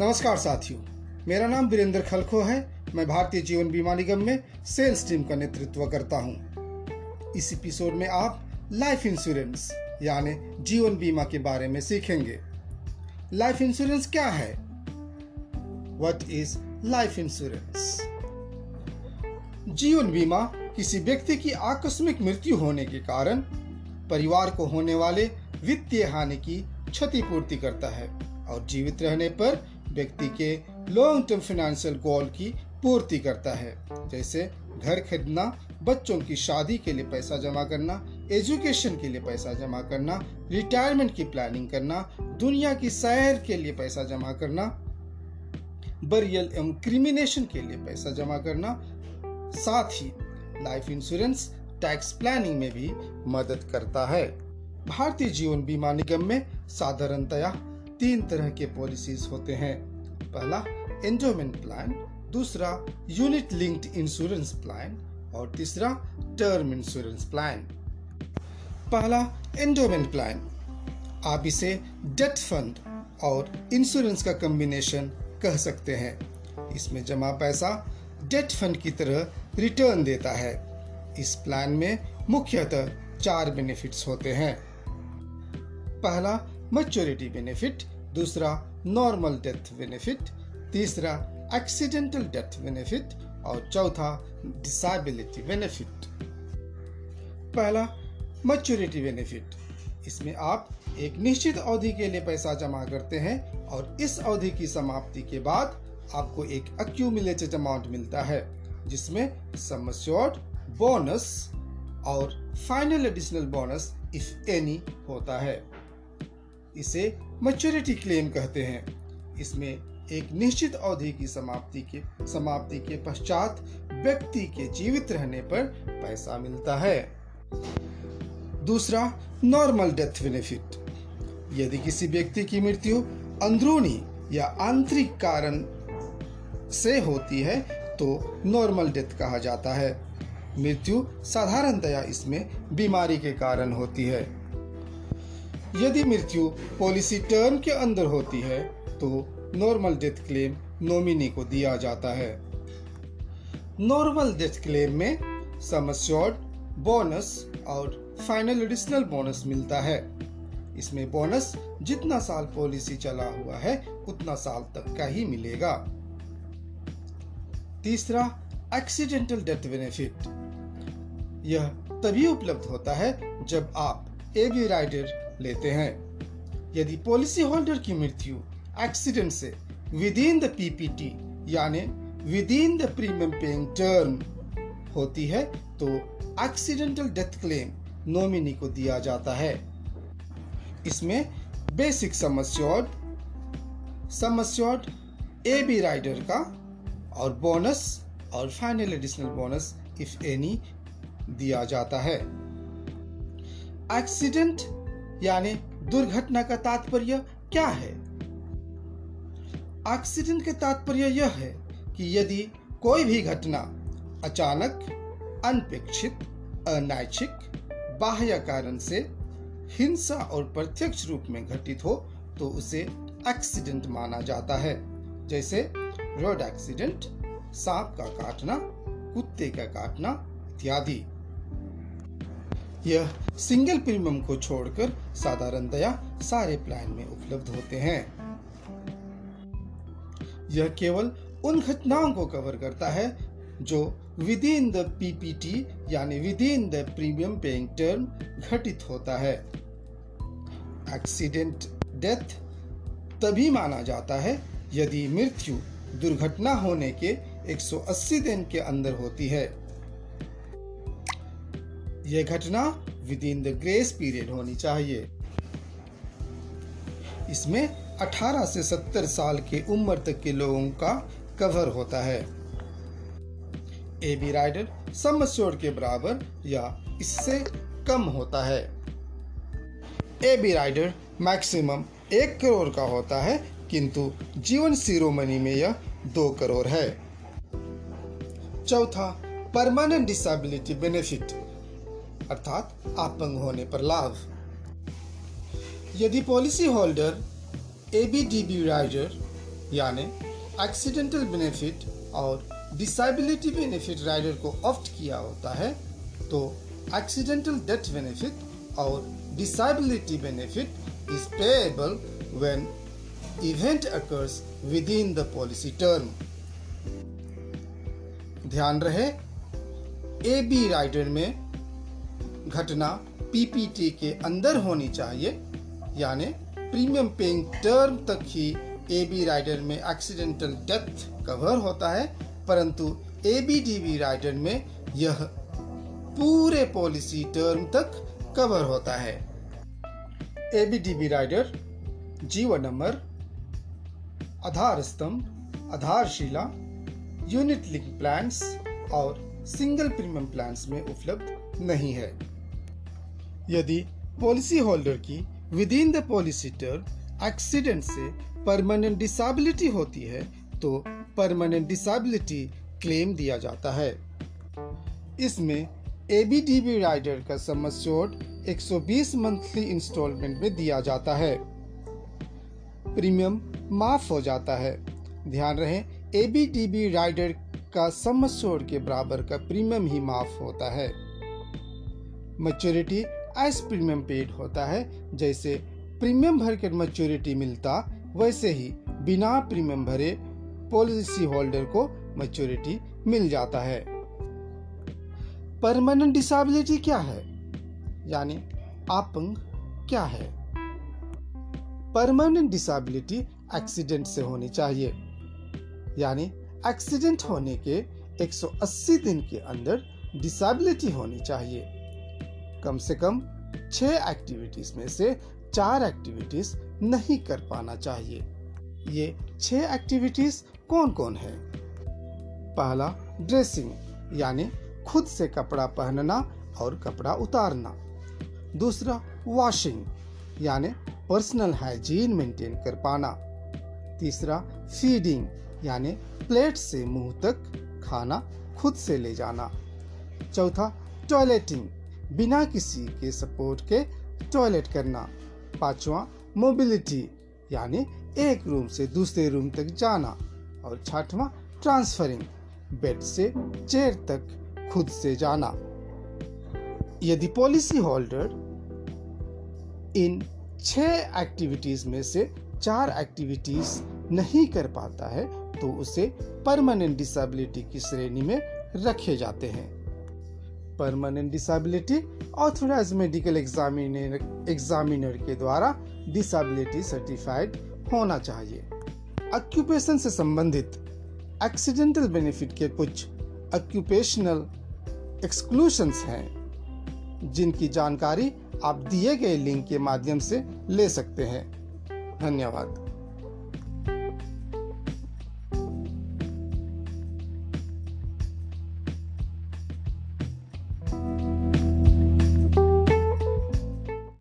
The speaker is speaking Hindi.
नमस्कार साथियों, मेरा नाम वीरेंद्र खलखो है। मैं भारतीय जीवन बीमा निगम में सेल्स टीम का नेतृत्व करता हूँ। इस एपिसोड में आप लाइफ इंश्योरेंस यानी जीवन बीमा के बारे में सीखेंगे। लाइफ इंश्योरेंस क्या है? वट इज़ लाइफ इंश्योरेंस जीवन बीमा किसी व्यक्ति की आकस्मिक मृत्यु होने के कारण परिवार को होने वाले वित्तीय हानि की क्षतिपूर्ति करता है और जीवित रहने पर व्यक्ति के लॉन्ग टर्म फाइनेंशियल गोल की पूर्ति करता है। जैसे घर खरीदना, बच्चों की शादी के लिए पैसा जमा करना एजुकेशन के लिए पैसा जमा करना रिटायरमेंट की प्लानिंग करना, दुनिया की सैर के लिए पैसा जमा करना बरियल एवं क्रिमिनेशन के लिए पैसा जमा करना, साथ ही लाइफ इंश्योरेंस टैक्स प्लानिंग में भी मदद करता है। भारतीय जीवन बीमा निगम में साधारणतया तीन तरह के पॉलिसीज़ होते हैं। पहला एंडोमेंट प्लान दूसरा यूनिट लिंक्ड इंश्योरेंस प्लान और तीसरा टर्म इंश्योरेंस प्लान पहला एंडोमेंट प्लान आप इसे डेट फंड और इंश्योरेंस का कॉम्बिनेशन कह सकते हैं। इसमें जमा पैसा डेट फंड की तरह रिटर्न देता है। इस प्लान में मुख्यतः चार बेनिफिट्स होते हैं। पहला मैच्योरिटी बेनिफिट दूसरा नॉर्मल डेथ बेनिफिट तीसरा एक्सीडेंटल डेथ बेनिफिट और चौथा डिसेबिलिटी बेनिफिट पहला मैच्योरिटी बेनिफिट इसमें आप एक निश्चित अवधि के लिए पैसा जमा करते हैं और इस अवधि की समाप्ति के बाद आपको एक अक्यूमुलेटेड अमाउंट मिलता है, जिसमें सम बोनस और final additional bonus if any होता है। इसे मच्योरिटी क्लेम कहते हैं। इसमें एक निश्चित अवधि की समाप्ति के समाप्ति के पश्चात व्यक्ति के जीवित रहने पर पैसा मिलता है। दूसरा नॉर्मल डेथ बेनिफिट यदि किसी व्यक्ति की मृत्यु अंदरूनी या आंतरिक कारण से होती है तो नॉर्मल डेथ कहा जाता है। मृत्यु साधारणतया इसमें बीमारी के कारण होती है। यदि मृत्यु पॉलिसी टर्म के अंदर होती है तो नॉर्मल डेथ क्लेम नॉमिनी को दिया जाता है। नॉर्मल डेथ क्लेम में सम बोनस और फाइनल एडिशनल बोनस मिलता है। इसमें बोनस जितना साल पॉलिसी चला हुआ है, उतना साल तक का ही मिलेगा। तीसरा एक्सीडेंटल डेथ बेनिफिट यह तभी उपलब्ध होता है जब आप एबी राइडर लेते हैं। यदि पॉलिसी होल्डर की मृत्यु एक्सीडेंट से विद इन द पीपीटी यानी within the premium paying term होती है तो एक्सीडेंटल डेथ क्लेम नॉमिनी को दिया जाता है। इसमें basic sum assured sum assured A B rider का और बोनस और final additional bonus if any दिया जाता है। एक्सीडेंट यानी दुर्घटना का तात्पर्य क्या है? एक्सीडेंट के तात्पर्य यह है कि यदि कोई भी घटना अचानक, अनपेक्षित, अनैच्छिक, बाह्य कारण से हिंसा और प्रत्यक्ष रूप में घटित हो तो उसे एक्सीडेंट माना जाता है। जैसे रोड एक्सीडेंट सांप का काटना, कुत्ते का काटना इत्यादि। यह सिंगल प्रीमियम को छोड़कर साधारणतया सारे प्लान में उपलब्ध होते हैं। यह केवल उन घटनाओं को कवर करता है जो विद इन द पीपीटी यानी within the premium paying term घटित होता है। एक्सीडेंट डेथ तभी माना जाता है यदि मृत्यु दुर्घटना होने के 180 दिन के अंदर होती है। यह घटना with in the grace period होनी चाहिए। इसमें 18 से 70 साल के उम्र तक के लोगों का कवर होता है। ए बी राइडर सम के बराबर या इससे कम होता है। ए बी राइडर मैक्सिमम एक करोड़ का होता है, किंतु जीवन सिरोमणि में यह दो करोड़ है। चौथा परमानेंट डिसेबिलिटी बेनिफिट अर्थात अपंग होने पर लाभ। यदि policy holder A B D B rider यानी एक्सीडेंटल बेनिफिट और डिसेबिलिटी बेनिफिट राइडर को ऑप्ट किया होता है तो एक्सीडेंटल डेथ बेनिफिट और disability benefit is payable when event occurs within the policy term ध्यान रहे ए बी राइडर में घटना पीपीटी के अंदर होनी चाहिए, यानी प्रीमियम पेइंग टर्म तक ही ए बी राइडर में एक्सीडेंटल डेथ कवर होता है, परंतु A B D B rider में यह पूरे पॉलिसी टर्म तक कवर होता है। A B D B rider Jeevan number, Aadhaar Stambh, Aadharshila unit link plans और सिंगल प्रीमियम प्लान्स में उपलब्ध नहीं है। यदि पॉलिसी होल्डर की within the policy term accident से परमानेंट डिसेबिलिटी होती है तो परमानेंट डिसेबिलिटी क्लेम दिया जाता है। इसमें एबीडीबी राइडर का सम 120 मंथली इंस्टॉलमेंट में दिया जाता है। प्रीमियम माफ़ हो जाता है। ध्यान रहे एबीडीबी राइडर का सम के बराबर का प्रीमियम ही माफ़ होता है। मैच्योरिटी एस प्रीमियम पेड होता है, जैसे प्रीमियम भरकर मैच्योरिटी मिलता, वैसे ही बिना प्रीमियम भरे पॉलिसी होल्डर को मच्योरिटी मिल जाता है। परमानेंट डिसेबिलिटी क्या है? यानी अपंग क्या है? परमानेंट डिसेबिलिटी एक्सीडेंट से होनी चाहिए। यानी एक्सीडेंट होने के 180 दिन के अंदर डिसेबिलिटी होनी चाहिए। कम से कम छह एक्टिविटीज़ में से चार एक्टिविटीज़ नहीं कर पाना चाहिए। ये छह एक्टिविटीज़ कौन कौन है? पहला ड्रेसिंग यानी खुद से कपड़ा पहनना और कपड़ा उतारना। दूसरा वॉशिंग यानी पर्सनल हाइजीन मेंटेन कर पाना। तीसरा फीडिंग यानी प्लेट से मुँह तक खाना खुद से ले जाना। चौथा टॉयलेटिंग बिना किसी के सपोर्ट के टॉयलेट करना। पांचवा मोबिलिटी यानी एक रूम से दूसरे रूम तक जाना। और छठवा ट्रांसफरिंग बेड से चेयर तक खुद से जाना। यदि पॉलिसी होल्डर इन छह एक्टिविटीज़ में से चार एक्टिविटीज़ नहीं कर पाता है तो उसे परमानेंट डिसेबिलिटी की श्रेणी में रखे जाते हैं। Permanent disability authorized medical examiner examiner के द्वारा डिसेबिलिटी सर्टिफाइड होना चाहिए। ऑक्यूपेशन से संबंधित एक्सीडेंटल बेनिफिट के कुछ ऑक्यूपेशनल एक्सक्लूशंस हैं, जिनकी जानकारी आप दिए गए लिंक के माध्यम से ले सकते हैं। धन्यवाद।